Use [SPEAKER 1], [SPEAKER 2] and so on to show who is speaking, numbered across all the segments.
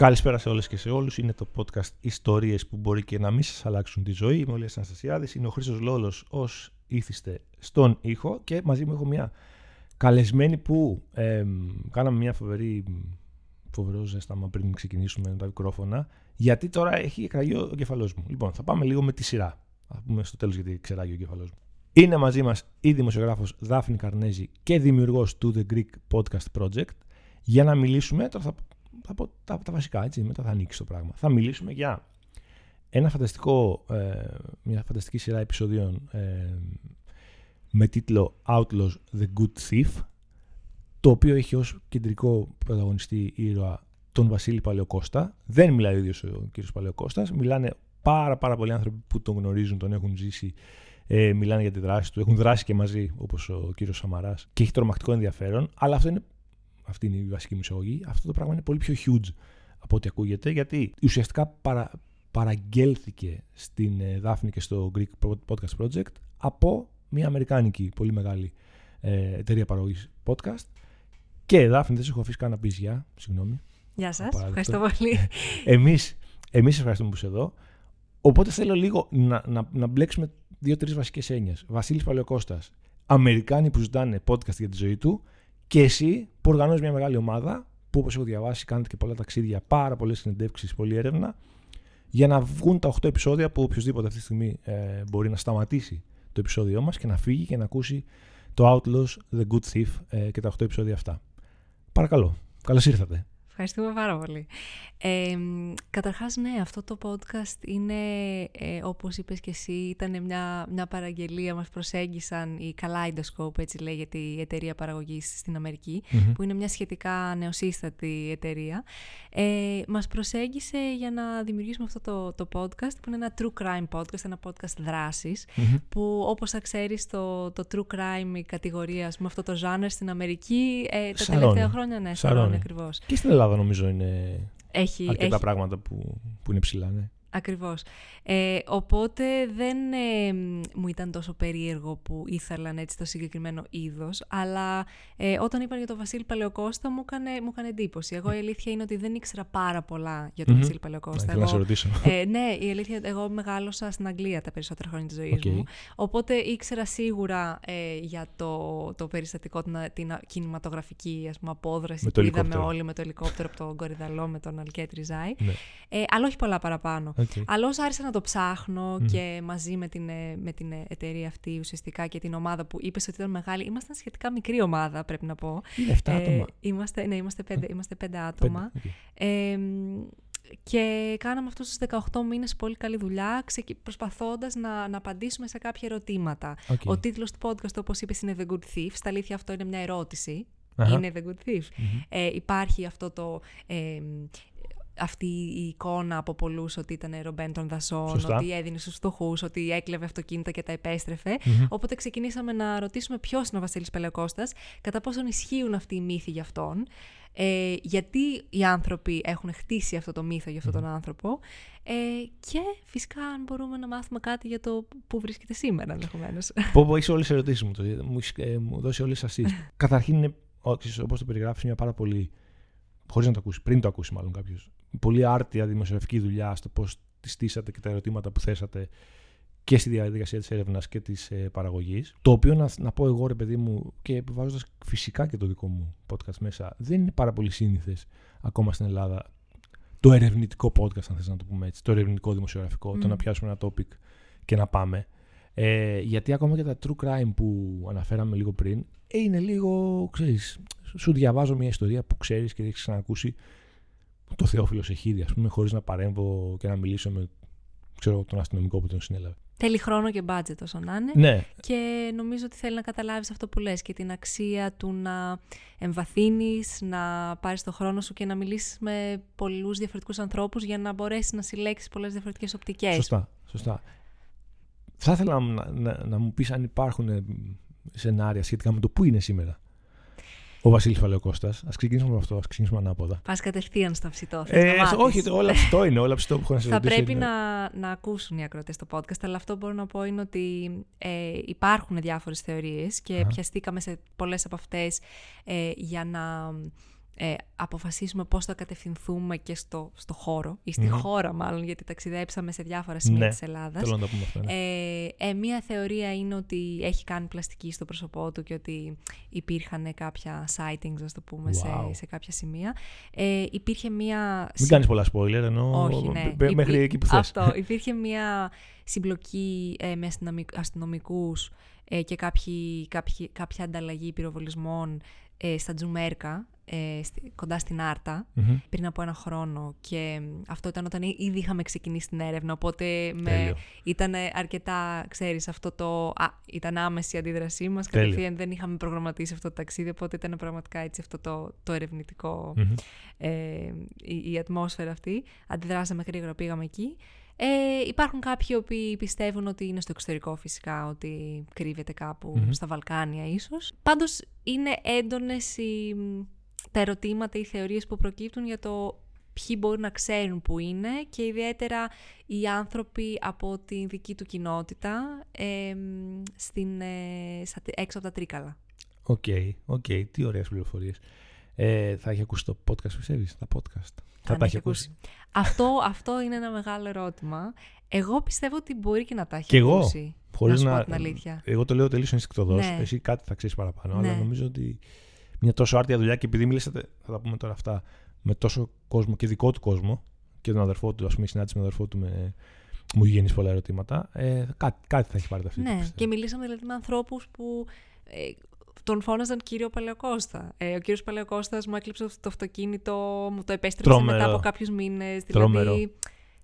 [SPEAKER 1] Καλησπέρα σε όλες και σε όλους. Είναι το podcast Ιστορίες που μπορεί και να μην σας αλλάξουν τη ζωή. Είμαι ο Λίας Αναστασιάδης. Είναι ο Χρήστος Λόλος ως ήθιστε στον ήχο και μαζί μου έχω μια καλεσμένη που ε, κάναμε μια φοβερή φοβερό ζέσταμα πριν ξεκινήσουμε με τα μικρόφωνα γιατί τώρα έχει εκραγεί ο κεφαλός μου. Λοιπόν, θα πάμε λίγο με τη σειρά. Θα πούμε στο τέλος γιατί ξεράγει ο κεφαλός μου. Είναι μαζί μας η δημοσιογράφος Δάφνη Καρνέζη και δημιουργός του The Greek Podcast Project για να μιλήσουμε, τώρα θα θα πω τα, τα βασικά, έτσι, μετά θα ανοίξει το πράγμα. Θα μιλήσουμε για ένα φανταστικό, ε, μια φανταστική σειρά επεισοδίων ε, με τίτλο Outlaws The Good Thief, το οποίο έχει ως κεντρικό πρωταγωνιστή ήρωα τον Βασίλη Παλαιοκώστα. Δεν μιλάει ο ίδιος ο κύριος Παλαιοκώστας, μιλάνε πάρα πάρα πολλοί άνθρωποι που τον γνωρίζουν, τον έχουν ζήσει, ε, μιλάνε για τη δράση του, έχουν δράσει και μαζί όπως ο κύριος Σαμαράς και έχει τρομακτικό ενδιαφέρον, αλλά αυτό είναι αυτή είναι η βασική μου εισαγωγή. Αυτό το πράγμα είναι πολύ πιο huge από ό,τι ακούγεται, γιατί ουσιαστικά παρα, παραγγέλθηκε στην ε, Δάφνη και στο Greek Podcast Project από μια αμερικάνικη πολύ μεγάλη ε, εταιρεία παραγωγής podcast. Και Δάφνη, δεν σε έχω αφήσει καν να πεις γεια. Συγγνώμη.
[SPEAKER 2] Γεια σας. Ευχαριστώ πολύ.
[SPEAKER 1] Εμείς εμείς ευχαριστούμε που είσαι εδώ. Οπότε θέλω λίγο να, να, να μπλέξουμε δύο-τρεις βασικές έννοιες. Βασίλης Παλαιοκώστας. Αμερικάνοι που ζητάνε podcast για τη ζωή του και εσύ που οργανώσει μια μεγάλη ομάδα, που όπως έχω διαβάσει, κάνετε και πολλά ταξίδια, πάρα πολλές συνεντεύξεις, πολλή έρευνα, για να βγουν τα 8 επεισόδια που οποιοδήποτε αυτή τη στιγμή ε, μπορεί να σταματήσει το επεισόδιό μας και να φύγει και να ακούσει το Outlaws, The Good Thief ε, και τα 8 επεισόδια αυτά. Παρακαλώ, καλώς ήρθατε.
[SPEAKER 2] Ευχαριστούμε πάρα πολύ. Ε, καταρχάς, ναι, αυτό το podcast είναι, ε, όπως είπες και εσύ, ήταν μια, μια παραγγελία, μας προσέγγισαν η Kaleidoscope, έτσι λέγεται η εταιρεία παραγωγής στην αμερικη που είναι μια σχετικά νεοσύστατη εταιρεία. Ε, μας προσέγγισε για να δημιουργήσουμε αυτό το, το podcast, που είναι ένα true crime podcast, ένα podcast δρασης που όπως θα ξέρεις το, το true crime, η κατηγορία, με αυτό το genre στην Αμερική, ε, τα τελευταία χρόνια, ναι, σαρώνει ακριβώς.
[SPEAKER 1] Και στην Ελλάδα νομίζω είναι έχει, αρκετά έχει... πράγματα που, που είναι ψηλά, ναι.
[SPEAKER 2] Ακριβώς. Ε, οπότε δεν ε, μου ήταν τόσο περίεργο που ήθελαν έτσι το συγκεκριμένο είδος, αλλά ε, όταν είπαν για τον Βασίλη Παλαιοκώστα μου έκανε, μου έκανε εντύπωση. Εγώ η αλήθεια είναι ότι δεν ήξερα πάρα πολλά για τον mm-hmm. Βασίλη Παλαιοκώστα.
[SPEAKER 1] Εγώ, να σε ρωτήσω.
[SPEAKER 2] Ε, ναι, η αλήθεια, εγώ μεγάλωσα στην Αγγλία τα περισσότερα χρόνια της ζωής μου, οπότε ήξερα σίγουρα ε, για το, το περιστατικό, την, την κινηματογραφική ας πούμε, απόδραση που είδαμε όλοι με το ελικόπτερο από τον Κορυδαλό με τον Αλκέτ Ριζάη, ναι. ε, αλλά όχι πολλά παραπάνω. Okay. Αλλά όσο άρχισα να το ψάχνω και μαζί με την, ε, με την εταιρεία αυτή ουσιαστικά και την ομάδα που είπες ότι ήταν μεγάλη, ήμασταν σχετικά μικρή ομάδα πρέπει να πω.
[SPEAKER 1] Είναι 7 ε, άτομα.
[SPEAKER 2] Είμαστε, ναι, είμαστε 5, είμαστε πέντε άτομα. Ε, και κάναμε αυτούς τους 18 μήνες πολύ καλή δουλειά, προσπαθώντας να, να απαντήσουμε σε κάποια ερωτήματα. Ο τίτλος του podcast, όπως είπες, είναι The Good Thief. Στα αλήθεια αυτό είναι μια ερώτηση. Είναι The Good Thief. Ε, υπάρχει αυτό το ε, αυτή η εικόνα από πολλούς ότι ήταν ρομπέν των δασών, ότι έδινε στους φτωχούς, ότι έκλεβε αυτοκίνητα και τα επεστρεφε Οπότε ξεκινήσαμε να ρωτήσουμε ποιος είναι ο Βασίλης Πελεκώστας, κατά πόσον ισχύουν αυτοί οι μύθοι για αυτόν. Ε, γιατί οι άνθρωποι έχουν χτίσει αυτό το μύθο για αυτόν τον άνθρωπο ε, και φυσικά αν μπορούμε να μάθουμε κάτι για το που βρίσκεται σήμερα ενδεχομένως.
[SPEAKER 1] Πω πω, είσαι όλες τις ερωτήσεις μου, μου, ε, μου δώσει όλες τις assist. Καταρχήν είναι, όπως το περιγράφεις, μια πάρα πολύ, χωρίς να το ακούσεις, πριν το ακούσει μάλλον κάποιος πολύ άρτια δημοσιογραφική δουλειά στο πώς τη στήσατε και τα ερωτήματα που θέσατε και στη διαδικασία της έρευνας και της ε, παραγωγής. Το οποίο να, να πω εγώ, ρε παιδί μου, και επιβάζοντας φυσικά και το δικό μου podcast μέσα, δεν είναι πάρα πολύ σύνηθες ακόμα στην Ελλάδα το ερευνητικό podcast, αν θες να το πούμε έτσι, το ερευνητικό δημοσιογραφικό, το να πιάσουμε ένα topic και να πάμε. Ε, γιατί ακόμα και τα true crime που αναφέραμε λίγο πριν, ε, είναι λίγο, ξέρεις, σου διαβάζω μια ιστορία που ξέρεις και έχεις ξανακούσει το Θεόφιλος Εχίδη, ας πούμε, χωρίς να παρέμβω και να μιλήσω με ξέρω, τον αστυνομικό που τον συνέλαβε.
[SPEAKER 2] Θέλει χρόνο και μπάτζετ όσο να είναι.
[SPEAKER 1] Ναι.
[SPEAKER 2] Και νομίζω ότι θέλει να καταλάβεις αυτό που λες και την αξία του να εμβαθύνεις, να πάρεις το χρόνο σου και να μιλήσεις με πολλούς διαφορετικούς ανθρώπους για να μπορέσεις να συλλέξεις πολλές διαφορετικές οπτικές.
[SPEAKER 1] Σωστά. σωστά. Θα ήθελα να, να, να μου πεις αν υπάρχουν ε, σενάρια σχετικά με το πού είναι σήμερα ο Βασίλης Παλαιοκώστας. Α ξεκινήσουμε με αυτό, ας ξεκινήσουμε ανάποδα.
[SPEAKER 2] Πας κατευθείαν στο ψητό.
[SPEAKER 1] Ε, όχι, όλα ψητό είναι. Όλα ψητό που έχω να
[SPEAKER 2] Θα πρέπει να, να ακούσουν οι ακροτέ το podcast, αλλά αυτό που μπορώ να πω είναι ότι ε, υπάρχουν διάφορες θεωρίες και πιαστήκαμε σε πολλές από αυτές ε, για να ε, αποφασίσουμε πώς θα κατευθυνθούμε και στο, στο χώρο, ή στη χώρα μάλλον, γιατί ταξιδέψαμε σε διάφορα σημεία ναι, της Ελλάδας.
[SPEAKER 1] Θέλω να πούμε αυτό, ναι.
[SPEAKER 2] ε, ε, μία θεωρία είναι ότι έχει κάνει πλαστική στο πρόσωπό του και ότι υπήρχαν κάποια sightings, ας το πούμε, σε, σε κάποια σημεία. Ε, υπήρχε μία...
[SPEAKER 1] Μην κάνεις πολλά spoiler, ενώ
[SPEAKER 2] Όχι, ναι.
[SPEAKER 1] μέχρι εκεί που θες.
[SPEAKER 2] Αυτό. Υπήρχε μία συμπλοκή ε, με αστυνομικούς ε, και κάποιοι, κάποιοι, κάποια ανταλλαγή πυροβολισμών ε, στα Τζουμέρκα, ε, κοντά στην αρτα πριν από ένα χρόνο και αυτό ήταν όταν ήδη είχαμε ξεκινήσει την έρευνα, οπότε με, ήταν αρκετά, ξέρεις, αυτό το... Α, ήταν άμεση η αντίδρασή μας, κατευθείαν δεν είχαμε προγραμματίσει αυτό το ταξίδι, οπότε ήταν πραγματικά έτσι αυτό το, το ερευνητικο ε, η, η, ατμόσφαιρα αυτή. Αντιδράσαμε γρήγορα, πήγαμε εκεί. Ε, υπάρχουν κάποιοι που πιστεύουν ότι είναι στο εξωτερικό φυσικά, ότι κρύβεται στα Βαλκάνια ίσως. Πάντως είναι έντονες οι, τα ερωτήματα ή θεωρίες που προκύπτουν για το ποιοι μπορεί να ξέρουν που είναι και ιδιαίτερα οι άνθρωποι από τη δική του κοινότητα ε, στην, ε, έξω από τα Τρίκαλα.
[SPEAKER 1] OK, okay, OK. Okay. Τι ωραίες πληροφορίες. Ε, θα έχει ακούσει το podcast, πιστεύεις, τα podcast; Θα τα έχει ακούσει.
[SPEAKER 2] Αυτό, αυτό είναι ένα μεγάλο ερώτημα. Εγώ πιστεύω ότι μπορεί και να τα έχει και ακούσει. Εγώ. Χωρίς να, να... Την αλήθεια.
[SPEAKER 1] Εγώ το λέω τελείως ενστικτωδώς. Ναι. Εσύ κάτι θα ξέρεις παραπάνω. Ναι. Αλλά νομίζω ότι μια τόσο άρτια δουλειά και επειδή μίλησατε, θα τα πούμε τώρα αυτά, με τόσο κόσμο και δικό του κόσμο και τον αδερφό του, ας πούμε, η συνάντηση με τον αδερφό του με, μου γεννά πολλά ερωτήματα. Ε, κάτι, κάτι θα έχει πάρει αυτή.
[SPEAKER 2] Ναι, και μιλήσαμε δηλαδή με ανθρώπους που ε, τον φώναζαν κύριο Παλαιοκώστα. Ε, ο κύριος Παλαιοκώστας μου έκλειψε το αυτοκίνητο, μου το επέστρεψε μετά από κάποιους μήνες. Δηλαδή,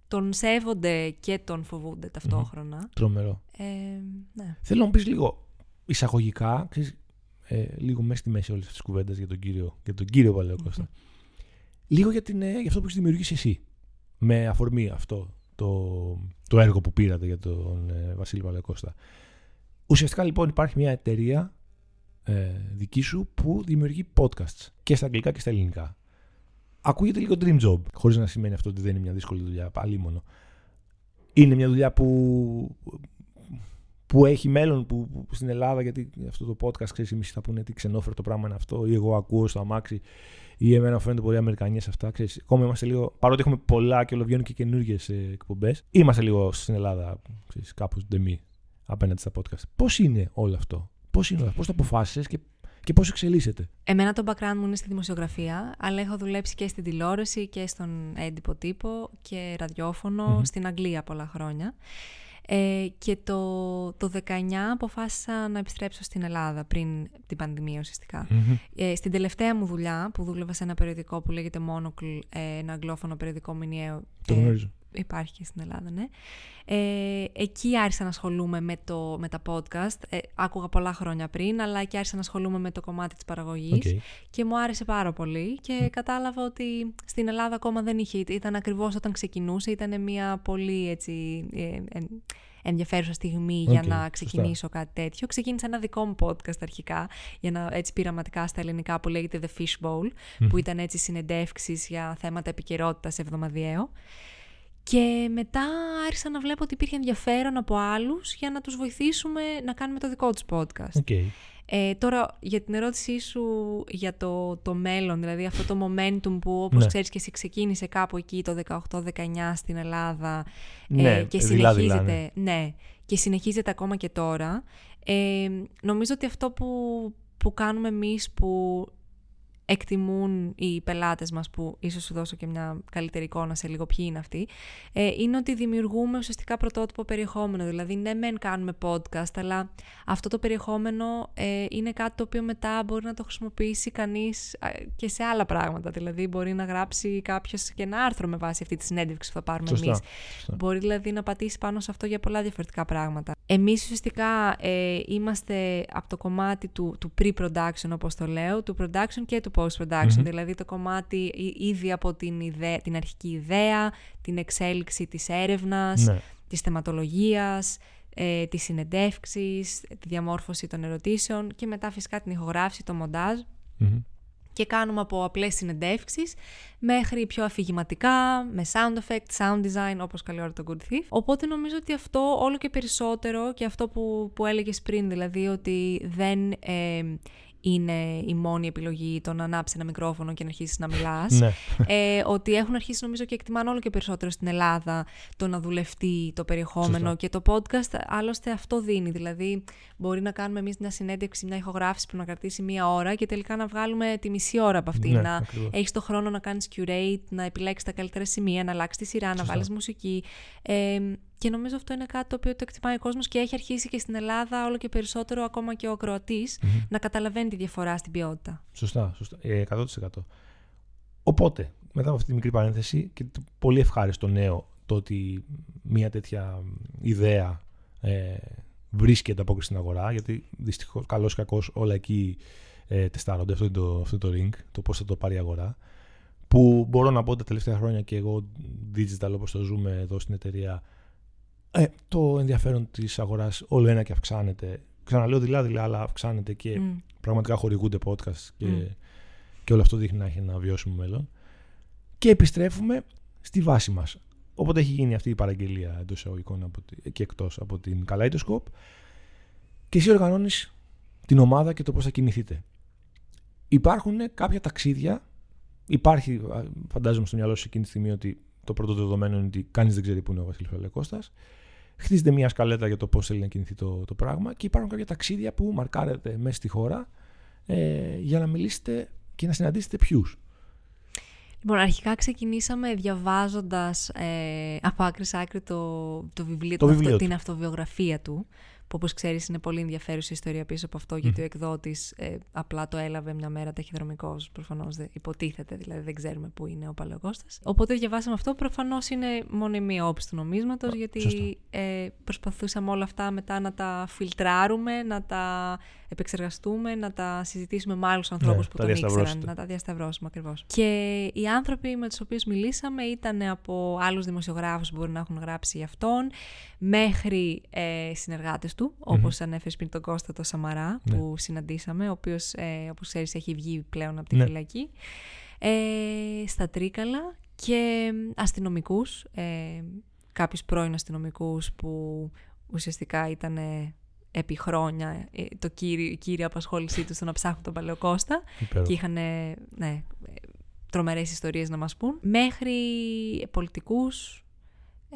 [SPEAKER 2] τον σέβονται και τον φοβούνται ταυτόχρονα.
[SPEAKER 1] Τρομερό.
[SPEAKER 2] Ε, ναι.
[SPEAKER 1] Θέλω να μου πεις λίγο εισαγωγικά, ξέρεις, ε, λίγο μέσα στη μέση όλη αυτή τη κουβέντα για τον κύριο, για τον κύριο Παλαιοκώστα. Λίγο για, την, ε, για αυτό που έχεις δημιουργήσει εσύ. Με αφορμή αυτό το, το έργο που πήρατε για τον ε, Βασίλη Παλαιοκώστα. Ουσιαστικά λοιπόν υπάρχει μια εταιρεία ε, δική σου που δημιουργεί podcasts και στα αγγλικά και στα ελληνικά. Ακούγεται λίγο dream job, χωρίς να σημαίνει αυτό ότι δεν είναι μια δύσκολη δουλειά, πάλι μόνο. Είναι μια δουλειά που, που έχει μέλλον που, που, στην Ελλάδα, γιατί αυτό το podcast, ξέρεις, εμεί θα πούνε τι ξενόφερτο πράγμα είναι αυτό, ή εγώ ακούω στο αμάξι, ή εμένα φαίνονται πολύ Αμερικανίε αυτά. Ξέρεις, ακόμα είμαστε λίγο, παρότι έχουμε πολλά και ολοβιώνουν και καινούργιες εκπομπές, είμαστε λίγο στην Ελλάδα κάπως ντεμή απέναντι στα podcast. Πώς είναι όλο αυτό, Πώς είναι, πώς το αποφάσισες και, και πώς εξελίσσεται;
[SPEAKER 2] Εμένα το background μου είναι στη δημοσιογραφία, αλλά έχω δουλέψει και στην τηλεόραση και στον έντυπο τύπο και ραδιοφωνο στην Αγγλία πολλά χρόνια. Ε, και το, το 19 αποφάσισα να επιστρέψω στην Ελλάδα πριν την πανδημία Ε, στην τελευταία μου δουλειά που δούλευα σε ένα περιοδικό που λέγεται Monocle, ε, ένα αγγλόφωνο περιοδικό μηνιαίο.
[SPEAKER 1] Το γνωρίζω.
[SPEAKER 2] Υπάρχει και στην Ελλάδα, ναι. Ε, εκεί άρχισα να ασχολούμαι με, το, με τα podcast. Ε, άκουγα πολλά χρόνια πριν, αλλά εκεί άρχισα να ασχολούμαι με το κομμάτι της παραγωγής και μου άρεσε πάρα πολύ και κατάλαβα ότι στην Ελλάδα ακόμα δεν είχε, ήταν ακριβώς όταν ξεκινούσε, ήταν μια πολύ έτσι, ε, ενδιαφέρουσα στιγμή για να ξεκινήσω κάτι τέτοιο. Ξεκίνησα ένα δικό μου podcast αρχικά, για να, έτσι πειραματικά στα ελληνικά που λέγεται The Fishbowl, που ήταν έτσι συνεντεύξεις για θέματα επικαιρότητας εβδομαδιαίο. Και μετά άρχισα να βλέπω ότι υπήρχε ενδιαφέρον από άλλους για να τους βοηθήσουμε να κάνουμε το δικό τους podcast.
[SPEAKER 1] Okay.
[SPEAKER 2] Ε, τώρα, για την ερώτησή σου για το, το μέλλον, δηλαδή αυτό το momentum που όπως ναι. ξέρεις και εσύ ξεκίνησε κάπου εκεί το 18-19 στην Ελλάδα
[SPEAKER 1] ε, ναι,
[SPEAKER 2] και συνεχίζεται, ναι, και συνεχίζεται ακόμα και τώρα. Ε, νομίζω ότι αυτό που, που κάνουμε εμείς που εκτιμούν οι πελάτες μας που ίσως σου δώσω και μια καλύτερη εικόνα σε λίγο ποιοι είναι αυτοί ε, είναι ότι δημιουργούμε ουσιαστικά πρωτότυπο περιεχόμενο. Δηλαδή ναι μεν κάνουμε podcast αλλά αυτό το περιεχόμενο ε, είναι κάτι το οποίο μετά μπορεί να το χρησιμοποιήσει κανείς και σε άλλα πράγματα. Δηλαδή μπορεί να γράψει κάποιος και ένα άρθρο με βάση αυτή τη συνέντευξη που θα πάρουμε εμείς. εμείς μπορεί δηλαδή να πατήσει πάνω σε αυτό για πολλά διαφορετικά πράγματα. Εμείς ουσιαστικά ε, είμαστε από το κομμάτι του, του pre-production όπως το λέω του production και του post-production, δηλαδή το κομμάτι ήδη από την, ιδέα, την αρχική ιδέα, την εξέλιξη της έρευνας, ναι. της θεματολογίας, ε, της συνεντεύξης, τη διαμόρφωση των ερωτήσεων και μετά φυσικά την ηχογράφηση, το μονταζ Και κάνουμε από απλές συνεντεύξεις μέχρι πιο αφηγηματικά, με sound effects, sound design, όπως καλή ώρα το Good Thief. Οπότε νομίζω ότι αυτό όλο και περισσότερο και αυτό που, που έλεγες πριν, δηλαδή ότι δεν... Ε, είναι η μόνη επιλογή το να ανάψει ένα μικρόφωνο και να αρχίσεις να μιλάς.
[SPEAKER 1] Ναι.
[SPEAKER 2] ε, ότι έχουν αρχίσει νομίζω και εκτιμάνε όλο και περισσότερο στην Ελλάδα το να δουλευτεί το περιεχόμενο και το podcast. Άλλωστε αυτό δίνει. Δηλαδή, μπορεί να κάνουμε εμείς μια συνέντευξη, μια ηχογράφηση που να κρατήσει μία ώρα και τελικά να βγάλουμε τη μισή ώρα από αυτή.
[SPEAKER 1] Ναι,
[SPEAKER 2] να έχεις το χρόνο να κάνεις curate, να επιλέξεις τα καλύτερα σημεία, να αλλάξεις τη σειρά, να βάλεις μουσική. Ε, και νομίζω αυτό είναι κάτι το οποίο το εκτιμάει ο κόσμος και έχει αρχίσει και στην Ελλάδα όλο και περισσότερο, ακόμα και ο ακροατη να καταλαβαίνει τη διαφορά στην ποιότητα.
[SPEAKER 1] Σωστά, σωστά. 100%. Ε, Οπότε, μετά από αυτή τη μικρή παρένθεση και το πολύ ευχάριστο νέο το ότι μια τέτοια ιδέα ε, βρίσκει ανταπόκριση στην αγορά, γιατί δυστυχώς, καλό ή κακό, όλα εκεί ε, τεστάρονται. Αυτό είναι το, αυτό το ring, το πώς θα το πάρει η αγορά. Που μπορώ να πω τα τελευταία χρόνια και εγώ digital όπως το ζούμε εδώ στην εταιρεία, ε, το ενδιαφέρον της αγοράς όλο ένα και αυξάνεται. Ξαναλέω δειλά-δειλά, αλλά αυξάνεται και mm. πραγματικά χορηγούνται podcast και, mm. και όλο αυτό δείχνει να έχει ένα βιώσιμο μέλλον. Και επιστρέφουμε στη βάση μας. Οπότε έχει γίνει αυτή η παραγγελία εντός εισαγωγικών και εκτός από την Kaleidoscope. Και εσύ οργανώνεις την ομάδα και το πώς θα κινηθείτε. Υπάρχουν κάποια ταξίδια. Υπάρχει, φαντάζομαι στο μυαλό σου εκείνη τη στιγμή ότι το πρώτο δεδομένο είναι ότι κανείς δεν ξέρει πού είναι ο Βασίλης Αλεκώστα. Χτίζεται μια σκαλέτα για το πώς θέλει να κινηθεί το, το πράγμα και υπάρχουν κάποια ταξίδια που μαρκάρετε μέσα στη χώρα ε, για να μιλήσετε και να συναντήσετε ποιους.
[SPEAKER 2] Λοιπόν, αρχικά ξεκινήσαμε διαβάζοντας ε, από άκρη σε άκρη το, το βιβλίο, το
[SPEAKER 1] βιβλίο
[SPEAKER 2] την αυτοβιογραφία του που όπως ξέρεις είναι πολύ ενδιαφέρουσα η ιστορία πίσω από αυτό, γιατί ο εκδότης ε, απλά το έλαβε μια μέρα ταχυδρομικός, προφανώς δεν, υποτίθεται, δηλαδή δεν ξέρουμε πού είναι ο Παλαιοκώστας. Οπότε διαβάσαμε αυτό, προφανώς είναι μόνο η μία όψη του νομίσματος, γιατί ε, προσπαθούσαμε όλα αυτά μετά να τα φιλτράρουμε, να τα επεξεργαστούμε, να τα συζητήσουμε με άλλους ανθρώπους ναι, που τον ήξεραν, να τα διασταυρώσουμε ακριβώς. Και οι άνθρωποι με τους οποίους μιλήσαμε ήταν από άλλους δημοσιογράφους που μπορεί να έχουν γράψει για αυτόν, μέχρι ε, συνεργάτες του, όπως mm-hmm. ανέφερες πριν τον Κώστα το Σαμαρά, ναι. που συναντήσαμε, ο οποίος, ε, όπως ξέρεις, έχει βγει πλέον από τη ναι. φυλακή. Ε, στα Τρίκαλα και αστυνομικούς, ε, κάποιους πρώην αστυνομικούς που ουσιαστικά ήταν επί χρόνια ε, το κύριο, η κύρια απασχόλησή τους στο να ψάχνουν τον Παλαιοκώστα και είχαν ναι, τρομερές ιστορίες να μας πούν μέχρι πολιτικούς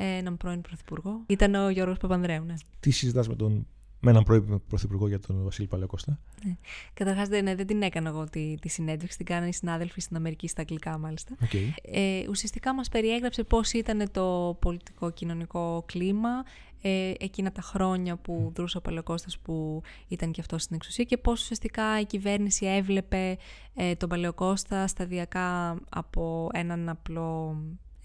[SPEAKER 2] έναν πρώην πρωθυπουργό ήταν ο Γιώργος Παπανδρέου ναι.
[SPEAKER 1] Τι συζητάς με τον με έναν πρώην πρωθυπουργό για τον Βασίλη Παλαιοκώστα;
[SPEAKER 2] Ναι. Καταρχάς δεν, ναι, δεν την έκανα εγώ τη, τη συνέντευξη, την κάνανε οι συνάδελφοι στην Αμερική στα αγγλικά μάλιστα.
[SPEAKER 1] Okay.
[SPEAKER 2] Ε, ουσιαστικά μας περιέγραψε πώς ήταν το πολιτικό-κοινωνικό κλίμα ε, εκείνα τα χρόνια που mm. δρούσε ο Παλαιοκώστας που ήταν και αυτός στην εξουσία και πώς ουσιαστικά η κυβέρνηση έβλεπε ε, τον Παλαιοκώστα σταδιακά από έναν απλό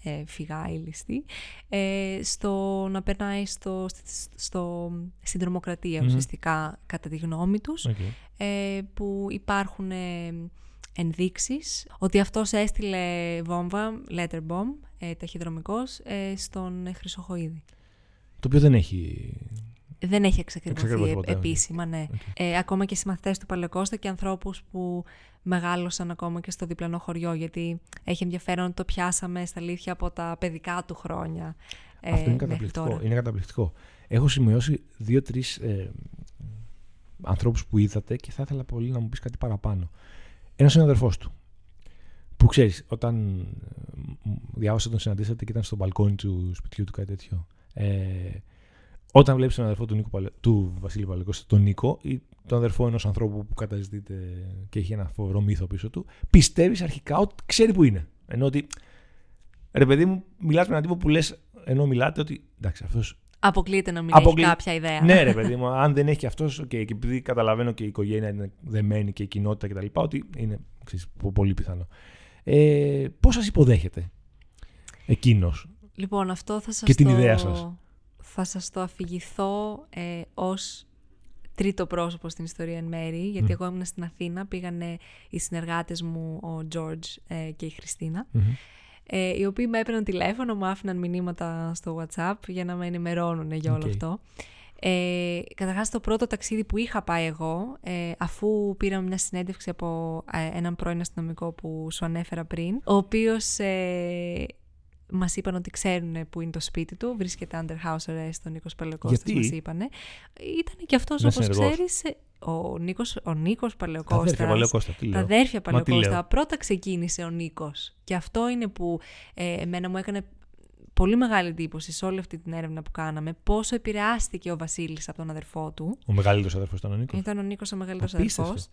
[SPEAKER 2] ε, φυγάει ληστή, ε, στο να περνάει στο, στο, στην τρομοκρατία ουσιαστικά κατά τη γνώμη τους, ε, που υπάρχουν ε, ενδείξεις ότι αυτός έστειλε βόμβα, letter bomb, ε, ταχυδρομικός, ε, στον Χρυσοχοίδη.
[SPEAKER 1] Το οποίο δεν έχει
[SPEAKER 2] δεν έχει εξακριβωθεί επίσημα, ναι. Ε, ακόμα και συμμαθητές του Παλαιοκώστα και ανθρώπους που μεγάλωσαν ακόμα και στο διπλανό χωριό, γιατί έχει ενδιαφέρον το πιάσαμε στα αλήθεια από τα παιδικά του χρόνια.
[SPEAKER 1] Ε, Αυτό είναι καταπληκτικό. Είναι καταπληκτικό. Έχω σημειώσει δύο-τρεις ε, ανθρώπους που είδατε και θα ήθελα πολύ να μου πεις κάτι παραπάνω. Ένας είναι ο αδερφό του. Που ξέρεις, όταν ε, διάβασα τον συναντήσατε και ήταν στο μπαλκόνι του σπιτιού του κάτι τέτοιο. Ε, όταν βλέπεις τον αδερφό του, Νίκο, του Βασίλη Παλαικώστα, τον Νίκο, ή τον αδερφό ενός ανθρώπου που καταζητείται και έχει ένα φοβερό μύθο πίσω του, πιστεύεις αρχικά ότι ξέρει που είναι. Ενώ ότι. Ρε παιδί μου, μιλάς με έναν τύπο που λες, ενώ μιλάτε ότι. Εντάξει, αυτός.
[SPEAKER 2] Αποκλείεται να μην Αποκλεί... έχει κάποια ιδέα.
[SPEAKER 1] Ναι, ρε παιδί μου, αν δεν έχει αυτός, okay, και επειδή καταλαβαίνω και η οικογένεια είναι δεμένη και η κοινότητα κτλ., ότι είναι ξέρεις, πολύ πιθανό. Ε, Πώς σας υποδέχεται εκείνος;
[SPEAKER 2] Λοιπόν, αυτό θα σας
[SPEAKER 1] Και την ιδέα σας
[SPEAKER 2] θα σας το αφηγηθώ ε, ως τρίτο πρόσωπο στην ιστορία εν μέρη, γιατί εγώ ήμουν στην Αθήνα, πήγανε οι συνεργάτες μου, ο George ε, και η χριστινα ε, οι οποίοι με έπαιρναν τηλέφωνο, μου άφηναν μηνύματα στο WhatsApp για να με ενημερώνουν για όλο αυτό. Ε, Καταρχάς, το πρώτο ταξίδι που είχα πάει εγώ, ε, αφού πήραμε μια συνέντευξη από ε, έναν πρώην αστυνομικό που σου ανέφερα πριν, ο οποίος ε, Μας είπαν ότι ξέρουν που είναι το σπίτι του. Βρίσκεται under house arrest ο Νίκος Πελεκώστα, μας είπαν. Ήταν και αυτός, όπως ξέρεις. ο Νίκος, ο Νίκος Παλαιοκώστας,
[SPEAKER 1] τα αδέρφια τι
[SPEAKER 2] τα αδέρφια Παλαιοκώστα, πρώτα ξεκίνησε ο Νίκος. Και αυτό είναι που ε, εμένα μου έκανε πολύ μεγάλη εντύπωση σε όλη αυτή την έρευνα που κάναμε πόσο επηρεάστηκε ο Βασίλης από τον αδερφό του.
[SPEAKER 1] Ο μεγαλύτερος αδερφός ήταν ο Νίκος.
[SPEAKER 2] Ήταν ο Νίκος ο μεγαλύτερος αδερφός.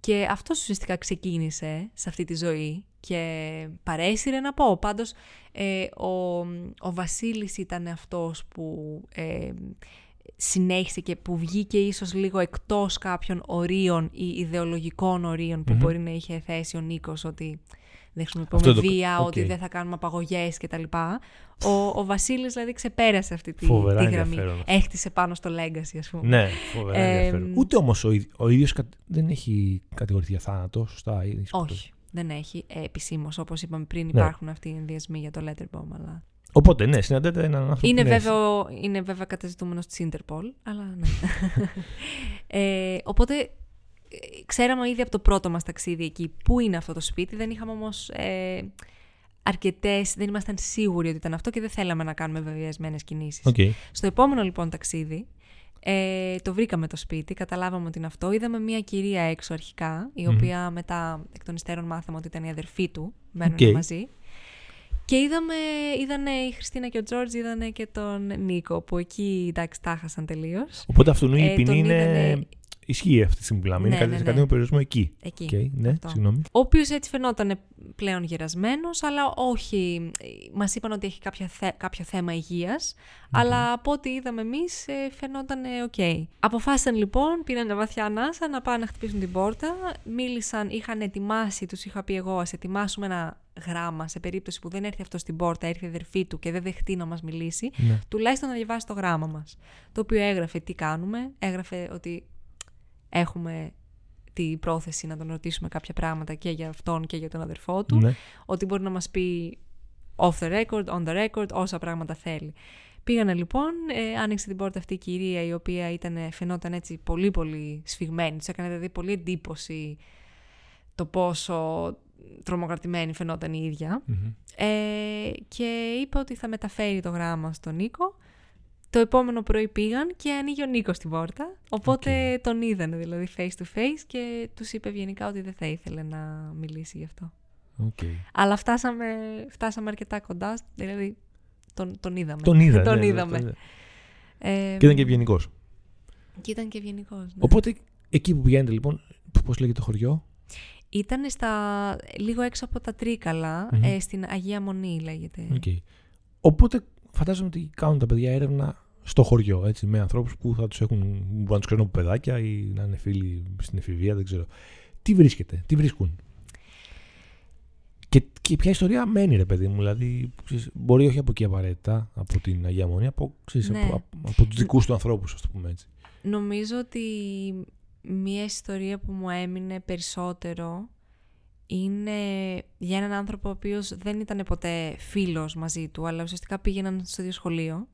[SPEAKER 2] Και αυτός ουσιαστικά ξεκίνησε σε αυτή τη ζωή και παρέσυρε να πω. Πάντως ε, ο, ο Βασίλης ήταν αυτός που ε, συνέχισε και που βγήκε ίσως λίγο εκτός κάποιων ορίων ή ιδεολογικών ορίων που μπορεί να είχε θέσει ο Νίκος ότι δεν χρησιμοποιούμε το... βία, ότι δεν θα κάνουμε απαγωγές κτλ. Ο, ο Βασίλης δηλαδή ξεπέρασε αυτή τη, τη γραμμή. Έχτισε πάνω στο legacy ας πούμε.
[SPEAKER 1] Ναι, φοβερά ε, Ούτε όμως ο, ο ίδιος δεν έχει κατηγορηθεί για θάνατο, σωστά.
[SPEAKER 2] Όχι, δεν έχει ε, επισήμως. Όπως είπαμε πριν ναι. υπάρχουν αυτοί οι ενδιασμοί για το Letterbomb. Αλλά...
[SPEAKER 1] Οπότε, ναι, συναντάτε έναν άνθρωπο.
[SPEAKER 2] Είναι, βέβαιο, είναι βέβαια καταζητούμενος της Interpol, αλλά ναι. ε, οπότε, ξέραμε ήδη από το πρώτο μας ταξίδι εκεί πού είναι αυτό το σπίτι. Δεν είχαμε όμως ε, αρκετές, δεν ήμασταν σίγουροι ότι ήταν αυτό και δεν θέλαμε να κάνουμε βεβαιασμένες κινήσεις.
[SPEAKER 1] Okay.
[SPEAKER 2] Στο επόμενο λοιπόν ταξίδι, ε, το βρήκαμε το σπίτι, καταλάβαμε ότι είναι αυτό. Είδαμε μια κυρία έξω αρχικά, η οποία μετά εκ των υστέρων μάθαμε ότι ήταν η αδερφή του, μένουν okay. μαζί. Και είδαμε, είδανε η Χριστίνα και ο Τζορτζ, είδανε και τον Νίκο, που εκεί εντάξει τα χάσαν τελείως.
[SPEAKER 1] Οπότε αυτόν η ε, ποινή είναι. Ισχύει αυτή τη στιγμή που μιλάμε. Ναι, είναι ναι, ναι. περιορισμό εκεί.
[SPEAKER 2] Εκεί.
[SPEAKER 1] Okay, ναι, συγγνώμη.
[SPEAKER 2] Ο οποίος έτσι φαινόταν πλέον γερασμένος, αλλά όχι. Μας είπαν ότι έχει κάποια κάποιο θέμα αλλά από ό,τι είδαμε εμείς ε, φαινόταν OK. Okay. Αποφάσισαν λοιπόν, πήραν μια βαθιά ανάσα να πάνε να χτυπήσουν την πόρτα. Μίλησαν, είχαν ετοιμάσει, τους είχα πει εγώ, ας ετοιμάσουμε ένα γράμμα σε περίπτωση που δεν έρθει αυτός στην πόρτα, έρθει η αδερφή του και δεν δεχτεί να μας μιλήσει. Ναι. Τουλάχιστον να διαβάσει το γράμμα μας. Το οποίο έγραφε τι κάνουμε, έγραφε ότι έχουμε την πρόθεση να τον ρωτήσουμε κάποια πράγματα και για αυτόν και για τον αδερφό του. Ναι. Ότι μπορεί να μας πει off the record, on the record, όσα πράγματα θέλει. Πήγανε λοιπόν, ε, άνοιξε την πόρτα αυτή η κυρία η οποία ήταν, φαινόταν έτσι πολύ πολύ σφιγμένη. Του έκανε δηλαδή πολύ εντύπωση το πόσο τρομοκρατημένη φαινόταν η ιδια Ε, και είπε ότι θα μεταφέρει το γράμμα στον Νίκο το επόμενο πρωί πήγαν και ανοίγει ο Νίκος την πόρτα. Οπότε τον είδανε δηλαδή face to face και τους είπε ευγενικά ότι δεν θα ήθελε να μιλήσει γι' αυτό.
[SPEAKER 1] Okay.
[SPEAKER 2] Αλλά φτάσαμε, φτάσαμε αρκετά κοντά, δηλαδή τον, τον είδαμε.
[SPEAKER 1] Τον, είδα,
[SPEAKER 2] τον
[SPEAKER 1] ναι,
[SPEAKER 2] είδαμε.
[SPEAKER 1] Ναι, ε, και ήταν και ευγενικός.
[SPEAKER 2] Και ήταν και ευγενικός. Ναι.
[SPEAKER 1] Οπότε εκεί που πηγαίνετε λοιπόν, πώς λέγεται το χωριό;
[SPEAKER 2] Ήταν στα, λίγο έξω από τα τρικαλα ε, στην Αγία Μονή λέγεται.
[SPEAKER 1] Okay. Οπότε φαντάζομαι ότι κάνουν τα παιδιά έρευνα στο χωριό, έτσι, με ανθρώπους που θα τους έχουν, μπορεί να τους ξέρουν από παιδάκια ή να είναι φίλοι στην εφηβεία, δεν ξέρω. Τι βρίσκεται, τι βρίσκουν; Και, και ποια ιστορία μένει, ρε παιδί μου. Δηλαδή, ξέρεις, μπορεί όχι από εκεί απαραίτητα, από την Αγία Μονή, από, ναι. από, από τους δικούς του ανθρώπους, ας το πούμε έτσι.
[SPEAKER 2] Νομίζω ότι μια ιστορία που μου έμεινε περισσότερο είναι για έναν άνθρωπο ο οποίος δεν ήταν ποτέ φίλος μαζί του, αλλά ουσιαστικά πήγαιναν στο ίδιο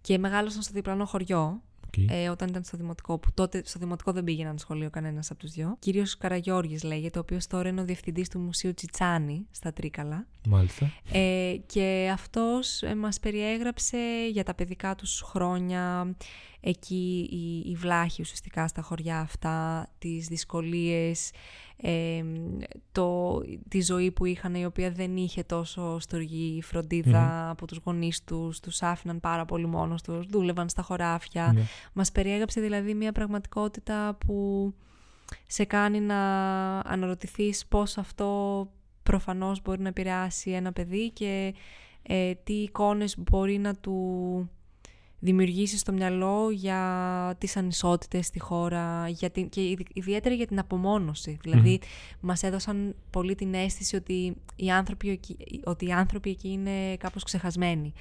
[SPEAKER 2] και μεγάλωσαν στο διπλανό χωριό. Ε, όταν ήταν στο δημοτικό, που τότε στο δημοτικό δεν πήγαιναν σχολείο κανένας από τους δυο. Κύριο Καραγιώργης λέγεται, ο οποίος τώρα είναι ο διευθυντής του Μουσείου Τσιτσάνη στα Τρίκαλα.
[SPEAKER 1] Μάλιστα.
[SPEAKER 2] Ε, και αυτός ε, μας περιέγραψε για τα παιδικά τους χρόνια, εκεί η, η βλάχη ουσιαστικά στα χωριά αυτά, τις δυσκολίες, ε, το, τη ζωή που είχαν η οποία δεν είχε τόσο στοργή από τους γονείς τους, τους άφηναν πάρα πολύ μόνος τους, δούλευαν στα χωράφια. Mm. Μας περιέγραψε δηλαδή μια πραγματικότητα που σε κάνει να αναρωτηθείς πώς αυτό προφανώς μπορεί να επηρεάσει ένα παιδί και ε, τι εικόνες μπορεί να του δημιουργήσει στο μυαλό για τις ανισότητες στη χώρα για την, και ιδιαίτερα για την απομόνωση. Δηλαδή, μας έδωσαν πολύ την αίσθηση ότι οι άνθρωποι, ότι οι άνθρωποι εκεί είναι κάπως ξεχασμένοι,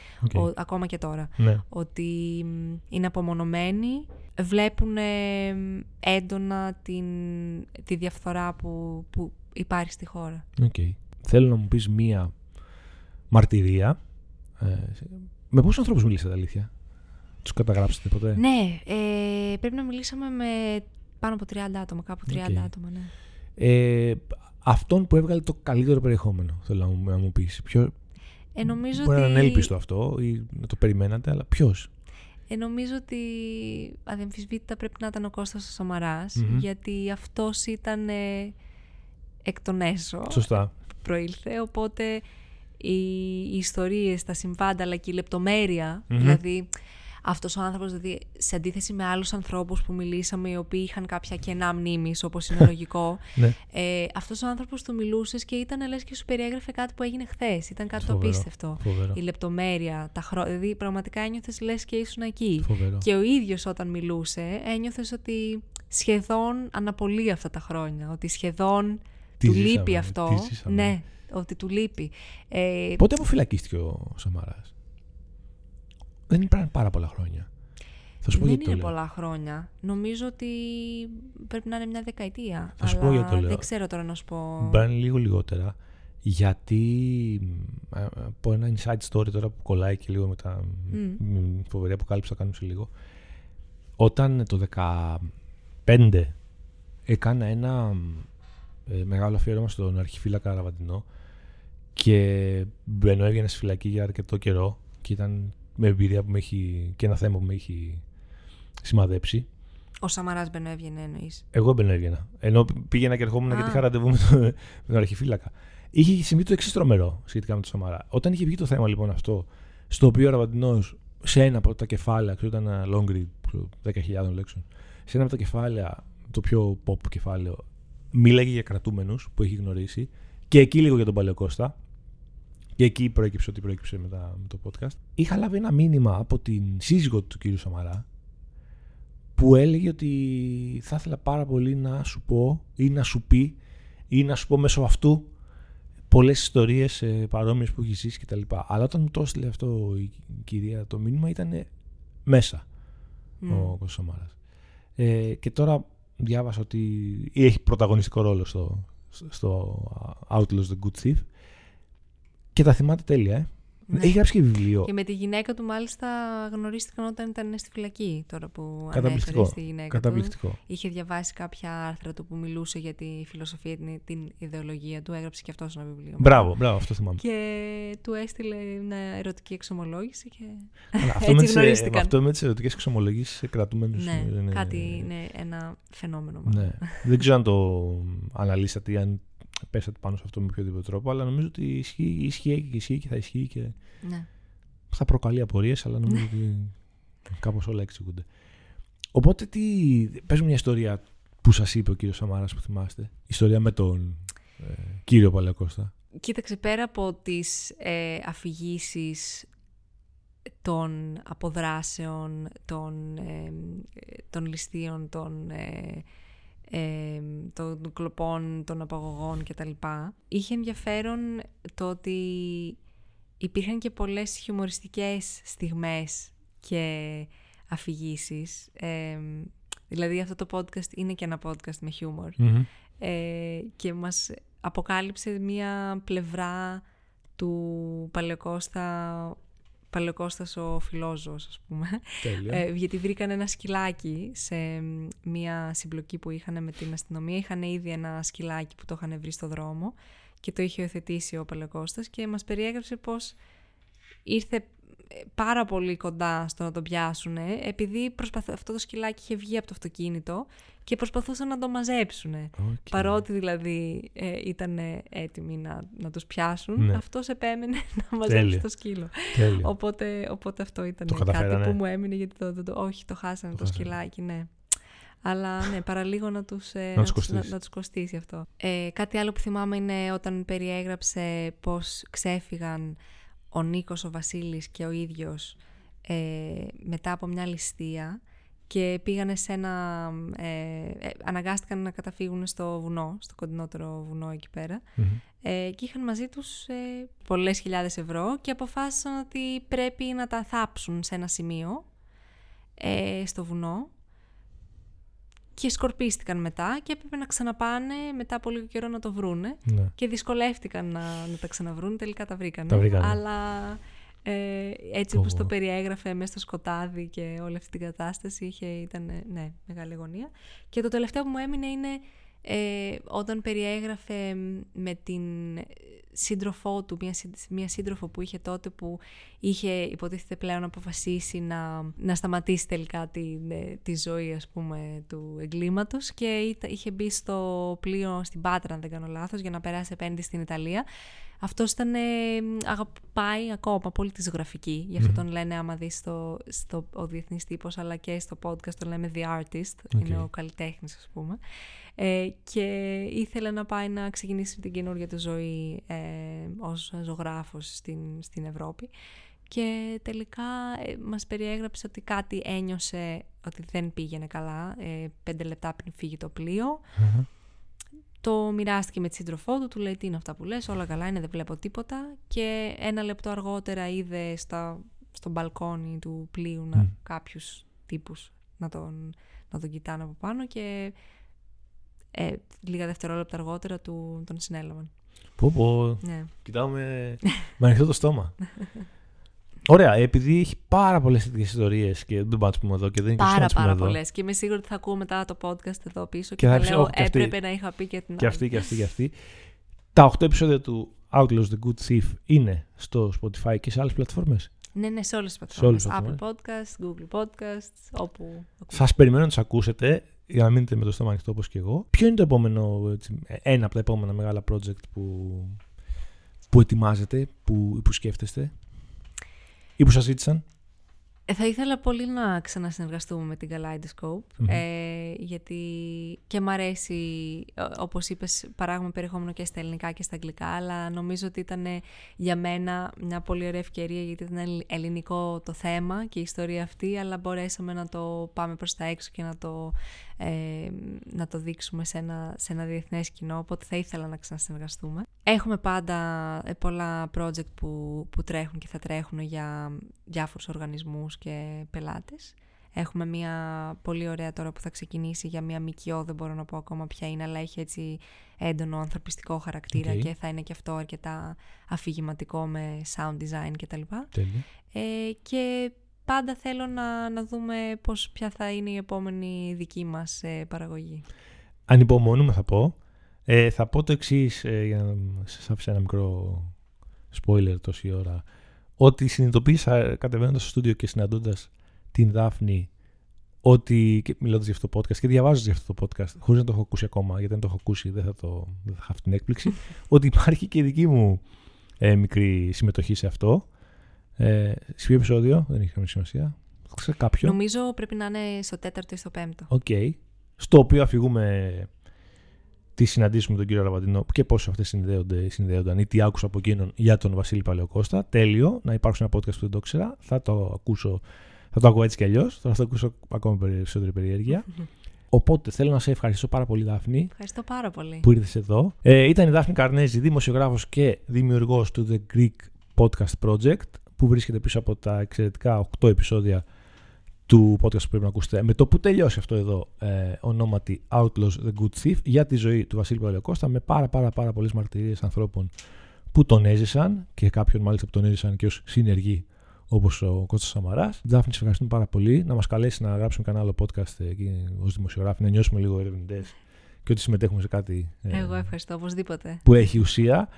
[SPEAKER 2] ακόμα και τώρα.
[SPEAKER 1] Ναι.
[SPEAKER 2] Ότι είναι απομονωμένοι, βλέπουν έντονα την, τη διαφθορά που, που υπάρχει στη χώρα.
[SPEAKER 1] Okay. Θέλω να μου πεις μία μαρτυρία. Ε, με πόσους ανθρώπους μιλήσατε αλήθεια; Τους καταγράψετε ποτέ;
[SPEAKER 2] Ναι, ε, πρέπει να μιλήσαμε με πάνω από 30 άτομα, κάπου 30 άτομα, ναι.
[SPEAKER 1] Ε, αυτόν που έβγαλε το καλύτερο περιεχόμενο, θέλω να μου, να μου πεις. Ποιο...
[SPEAKER 2] Ε, νομίζω
[SPEAKER 1] Μπορεί
[SPEAKER 2] ότι...
[SPEAKER 1] να είναι ελπιστό αυτό ή να το περιμένατε, αλλά ποιος;
[SPEAKER 2] Ε, νομίζω ότι αδιαμφισβήτητα πρέπει να ήταν ο Κώστας ο σαμαρας γιατί αυτός ήταν ε, εκ των έσω.
[SPEAKER 1] Σωστά.
[SPEAKER 2] Προήλθε, οπότε οι, οι ιστορίες, τα συμβάντα, αλλά και η λεπτομέρεια, δηλαδή αυτός ο άνθρωπος, δηλαδή, σε αντίθεση με άλλους ανθρώπους που μιλήσαμε, οι οποίοι είχαν κάποια κενά μνήμης, όπως είναι λογικό,
[SPEAKER 1] ναι.
[SPEAKER 2] ε, αυτός ο άνθρωπος του μιλούσες και ήταν λες και σου περιέγραφε κάτι που έγινε χθες. Ήταν κάτι το απίστευτο. Η λεπτομέρεια, τα χρόνια, δηλαδή πραγματικά ένιωθες λες και ήσουν εκεί. Και ο ίδιος όταν μιλούσε, ένιωθες ότι σχεδόν αναπολύει αυτά τα χρόνια, ότι σχεδόν του λείπει αυτό. Ναι, ότι του λείπει.
[SPEAKER 1] Ε, Πότε αποφυλακίστηκε ο Σαμαράς; Δεν υπάρχουν πάρα πολλά χρόνια. Θα σου πω
[SPEAKER 2] δεν
[SPEAKER 1] γιατί
[SPEAKER 2] είναι πολλά χρόνια. Νομίζω ότι πρέπει να είναι μια δεκαετία.
[SPEAKER 1] Θα σου πω γιατί το λέω.
[SPEAKER 2] Δεν ξέρω τώρα να σου πω.
[SPEAKER 1] Μπαίνει λίγο λιγότερα. Γιατί από ένα inside story τώρα που κολλάει και λίγο με τα mm. φοβερή αποκάλυψη θα κάνουμε σε λίγο. Όταν το 2015 έκανα ένα ε, μεγάλο αφιέρωμα στον αρχιφύλακα Ραβαντινό και μπαίνω έβγαινε στη φυλακή για αρκετό καιρό και ήταν με εμπειρία που με έχει και ένα θέμα που με έχει σημαδέψει.
[SPEAKER 2] Ο Σαμαράς μπαίνω έβγαινε εννοείς;
[SPEAKER 1] Εγώ μπαίνω έβγαινα. Ενώ πήγαινα και ερχόμουν γιατί είχα ραντεβού με, με τον αρχιφύλακα. Είχε συμβεί το εξής τρομερό σχετικά με τον Σαμαρά. Όταν είχε βγει το θέμα λοιπόν αυτό, στο οποίο ο Ραβαντινός σε ένα από τα κεφάλαια, ξέρω ήταν ένα long read 10.000 λέξεων, σε ένα από τα κεφάλαια, το πιο pop κεφάλαιο, μίλαγε για κρατούμενους που έχει γνωρίσει και εκεί λίγο για τον Παλαιοκώστα. Και εκεί προέκυψε ότι προέκυψε με, με το podcast. Είχα λάβει ένα μήνυμα από την σύζυγο του κύριου Σαμαρά που έλεγε ότι θα ήθελα πάρα πολύ να σου πω ή να σου πει ή να σου πω μέσω αυτού πολλές ιστορίες ε, παρόμοιες που έχεις ζήσει κτλ. Αλλά όταν μου το έστειλε αυτό η κυρία το μήνυμα ήταν μέσα mm. ο Κώστας Ε, και τώρα διάβασα ότι έχει πρωταγωνιστικό ρόλο στο, στο Outlaws the Good Thief και τα θυμάται τέλεια, ε. Ναι. Έχει γράψει και βιβλίο.
[SPEAKER 2] Και με τη γυναίκα του, μάλιστα, γνωρίστηκαν όταν ήταν στη φυλακή. Τώρα που ανέφερες στη γυναίκα
[SPEAKER 1] Καταπληκτικό.
[SPEAKER 2] του. Είχε διαβάσει κάποια άρθρα του που μιλούσε για τη φιλοσοφία, την, την ιδεολογία του. Έγραψε και αυτός ένα βιβλίο.
[SPEAKER 1] Μπράβο, μπράβο, αυτό θυμάμαι.
[SPEAKER 2] Και του έστειλε μια ερωτική εξομολόγηση. Και
[SPEAKER 1] αυτό, έτσι με τις, αυτό με τις ερωτικές εξομολογήσεις σε κρατούμενους.
[SPEAKER 2] Ναι, είναι, κάτι είναι ένα φαινόμενο.
[SPEAKER 1] Ναι. Δεν ξέρω αν το αναλύσατε ή αν πέσατε πάνω σε αυτό με οποιοδήποτε τρόπο, αλλά νομίζω ότι ισχύει, ισχύει και ισχύει και θα ισχύει και
[SPEAKER 2] ναι.
[SPEAKER 1] θα προκαλεί απορίες, αλλά νομίζω ότι κάπως όλα εξηγούνται. Οπότε, τι, πες μου μια ιστορία που σας είπε ο κύριος Σαμάρας που θυμάστε. Ιστορία με τον ε, κύριο Παλαιοκώστα.
[SPEAKER 2] Κοίταξε, πέρα από τις ε, αφηγήσεις των αποδράσεων, των, ε, των ληστείων, των ε, ε, των κλοπών, των απαγωγών κτλ. Είχε ενδιαφέρον το ότι υπήρχαν και πολλές χιουμοριστικές στιγμές και αφηγήσεις. δηλαδή αυτό το podcast είναι και ένα podcast με χιούμορ ε, και μας αποκάλυψε μία πλευρά του Παλαιοκώστα Παλαιοκώστας ο Φιλόζωος, ας πούμε. Ε, γιατί βρήκαν ένα σκυλάκι σε μια συμπλοκή που είχαν με την αστυνομία. Είχαν ήδη ένα σκυλάκι που το είχαν βρει στο δρόμο και το είχε υιοθετήσει ο Παλαιοκώστας και μας περιέγραψε πώς ήρθε πάρα πολύ κοντά στο να τον πιάσουν επειδή αυτό το σκυλάκι είχε βγει από το αυτοκίνητο και προσπαθούσαν να το μαζέψουν. Παρότι δηλαδή ε, ήταν έτοιμοι να, να τους πιάσουν, ναι. αυτός επέμενε να μαζέψει το σκύλο. Οπότε, οπότε αυτό ήταν κάτι που μου έμεινε γιατί το, το, όχι το χάσανε το, σκυλάκι, ναι. Αλλά ναι, παραλίγο να τους, ε, να, τους να, να τους κοστίσει αυτό. Ε, κάτι άλλο που θυμάμαι είναι όταν περιέγραψε πώς ξέφυγαν ο Νίκος, ο Βασίλης και ο ίδιος ε, μετά από μια ληστεία και πήγανε σε ένα... Ε, ε, αναγκάστηκαν να καταφύγουν στο βουνό, στο κοντινότερο βουνό εκεί ε, και είχαν μαζί τους ε, πολλές χιλιάδες ευρώ και αποφάσισαν ότι πρέπει να τα θάψουν σε ένα σημείο ε, στο βουνό και σκορπίστηκαν μετά και έπρεπε να ξαναπάνε μετά από λίγο καιρό να το βρούνε ναι. και δυσκολεύτηκαν να, να τα ξαναβρούν, τελικά τα βρήκανε.
[SPEAKER 1] Τα βρήκανε.
[SPEAKER 2] Αλλά ε, έτσι όπως το περιέγραφε μέσα στο σκοτάδι και όλη αυτή την κατάσταση είχε, ήταν ναι, μεγάλη αγωνία. Και το τελευταίο που μου έμεινε είναι ε, όταν περιέγραφε με την σύντροφό του, μια, μια σύντροφο που είχε τότε που είχε υποτίθεται πλέον αποφασίσει να, να σταματήσει τελικά τη, τη ζωή ας πούμε του εγκλήματος και είχε μπει στο πλοίο στην Πάτρα αν δεν κάνω λάθος για να περάσει επένδυση στην Ιταλία αυτός ήταν, ε, αγαπάει ακόμα πολύ τη ζωγραφική. Γι' αυτό τον λένε, άμα δεις στο, στο, ο διεθνής τύπος, αλλά και στο podcast τον λέμε The Artist. Είναι ο καλλιτέχνης, ας πούμε. Ε, και ήθελε να πάει να ξεκινήσει την καινούργια του ζωή ε, ως ζωγράφος στην, στην Ευρώπη. Και τελικά ε, μας περιέγραψε ότι κάτι ένιωσε ότι δεν πήγαινε καλά ε, πέντε λεπτά πριν φύγει το πλοιο το μοιράστηκε με τη σύντροφό του, του λέει τι είναι αυτά που λες, όλα καλά είναι, δεν βλέπω τίποτα και ένα λεπτό αργότερα είδε στα, στο μπαλκόνι του πλοίου να, mm. κάποιους τύπους να τον, να τον κοιτάνε από πάνω και ε, λίγα δευτερόλεπτα αργότερα του, τον συνέλαβαν.
[SPEAKER 1] Πω πω, ναι. κοιτάω με, με ανοιχτό το στόμα. Ωραία, επειδή έχει πάρα πολλές τέτοιες ιστορίες και δεν μπορούμε να πούμε εδώ και δεν είναι
[SPEAKER 2] Πάρα, πάρα πολλές. Και είμαι σίγουρη ότι θα ακούω μετά το podcast εδώ πίσω και, και θα, θα λέω και έπρεπε να είχα πει και την
[SPEAKER 1] Και αυτή και αυτή και αυτή. Τα 8 επεισόδια του Outlaws The Good Thief είναι στο Spotify και σε άλλες πλατφόρμες;
[SPEAKER 2] Ναι, ναι, σε όλες τις πλατφόρμες. Apple Podcasts, Google Podcasts, όπου.
[SPEAKER 1] Σας περιμένω να τους ακούσετε για να μείνετε με το στόμα ανοιχτό όπως και εγώ. Ποιο είναι το επόμενο, έτσι, ένα από τα επόμενα μεγάλα project που, που ετοιμάζετε, που, που σκέφτεστε ή που σας ζήτησαν;
[SPEAKER 2] Ε, θα ήθελα πολύ να ξανασυνεργαστούμε με την Kaleidoscope, ε, γιατί και μ' αρέσει, όπως είπες, παράγουμε περιεχόμενο και στα ελληνικά και στα αγγλικά, αλλά νομίζω ότι ήταν για μένα μια πολύ ωραία ευκαιρία, γιατί ήταν ελληνικό το θέμα και η ιστορία αυτή, αλλά μπορέσαμε να το πάμε προς τα έξω και να το, ε, να το δείξουμε σε ένα, σε ένα διεθνές κοινό, οπότε θα ήθελα να ξανασυνεργαστούμε. Έχουμε πάντα ε, πολλά project που, που τρέχουν και θα τρέχουν για διάφορους οργανισμούς και πελάτες. Έχουμε μια πολύ ωραία τώρα που θα ξεκινήσει για μια μικιό, δεν μπορώ να πω ακόμα ποια είναι, αλλά έχει έτσι έντονο ανθρωπιστικό χαρακτήρα και θα είναι και αυτό αρκετά αφηγηματικό με sound design κτλ. Ε, και πάντα θέλω να, να δούμε πώς, ποια θα είναι η επόμενη δική μας ε, παραγωγή.
[SPEAKER 1] Ανυπομονούμε θα πω. Ε, θα πω το εξής ε, για να σας αφήσω ένα μικρό spoiler τόση ώρα. Ότι συνειδητοποίησα κατεβαίνοντας στο στούντιο και συναντώντας την Δάφνη ότι, μιλώντας για αυτό το podcast και διαβάζοντας για αυτό το podcast, χωρίς να το έχω ακούσει ακόμα, γιατί δεν το έχω ακούσει, δεν θα, το, δεν θα έχω την έκπληξη, ότι υπάρχει και δική μου ε, μικρή συμμετοχή σε αυτό. Ε, σε ποιο επεισόδιο, δεν έχει καμία σημασία. Σε κάποιο.
[SPEAKER 2] Νομίζω πρέπει να είναι στο τέταρτο ή στο πέμπτο.
[SPEAKER 1] OK. Okay. Στο οποίο αφηγούμε τι συναντήσουμε τον κύριο Ραβαντινό και πώς αυτές συνδέονται, συνδέονταν ή τι άκουσα από εκείνον για τον Βασίλη Παλαιοκώστα. Τέλειο. Να υπάρξει ένα podcast που δεν το ήξερα. Θα το ακούσω. Θα το ακούω έτσι κι αλλιώς. Θα το ακούσω ακόμα περισσότερη περιέργεια. Οπότε θέλω να σε ευχαριστήσω πάρα πολύ, Δάφνη.
[SPEAKER 2] Ευχαριστώ πάρα πολύ.
[SPEAKER 1] Που ήρθες εδώ. Ε, ήταν η Δάφνη Καρνέζη, δημοσιογράφος και δημιουργός του The Greek Podcast Project, που βρίσκεται πίσω από τα εξαιρετικά 8 επεισόδια του podcast που πρέπει να ακούσετε. Με το που τελειώσει αυτό εδώ, ε, ονόματι Outlaws The Good Thief, για τη ζωή του Βασίλη Παλαιοκώστα, με πάρα πάρα πάρα πολλές μαρτυρίες ανθρώπων που τον έζησαν και κάποιον μάλιστα που τον έζησαν και ως συνεργοί όπως ο Κώστας Σαμαράς. Δάφνη, σε ευχαριστούμε πάρα πολύ. Να μας καλέσει να γράψουμε κανένα άλλο podcast εκεί ως δημοσιογράφοι, να νιώσουμε λίγο ερευνητές και ότι συμμετέχουμε σε κάτι
[SPEAKER 2] ε, Εγώ ευχαριστώ, οπωσδήποτε.
[SPEAKER 1] που έχει ουσία.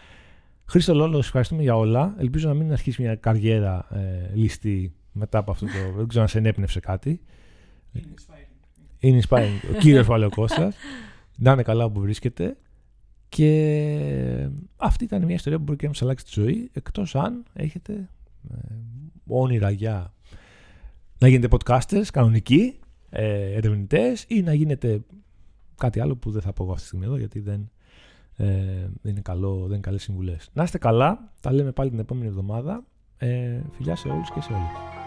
[SPEAKER 1] Χρήστο Λόλος, ευχαριστούμε για όλα. Ελπίζω να μην αρχίσει μια καριέρα ε, ληστή μετά από αυτό το. δεν ξέρω αν σε ενέπνευσε κάτι. Είναι inspiring. Ο κύριος Βαλαιοκώστα. Να είναι καλά όπου βρίσκεται. Και αυτή ήταν μια ιστορία που μπορεί και να σα αλλάξει τη ζωή, εκτός αν έχετε ε, όνειρα για να γίνετε podcasters κανονικοί, ε, ερευνητές ή να γίνετε κάτι άλλο που δεν θα πω εγώ αυτή τη στιγμή εδώ γιατί δεν, ε, δεν είναι, καλό, δεν είναι καλές συμβουλές. Να είστε καλά, τα λέμε πάλι την επόμενη εβδομάδα. Ε, φιλιά σε όλους και σε όλες.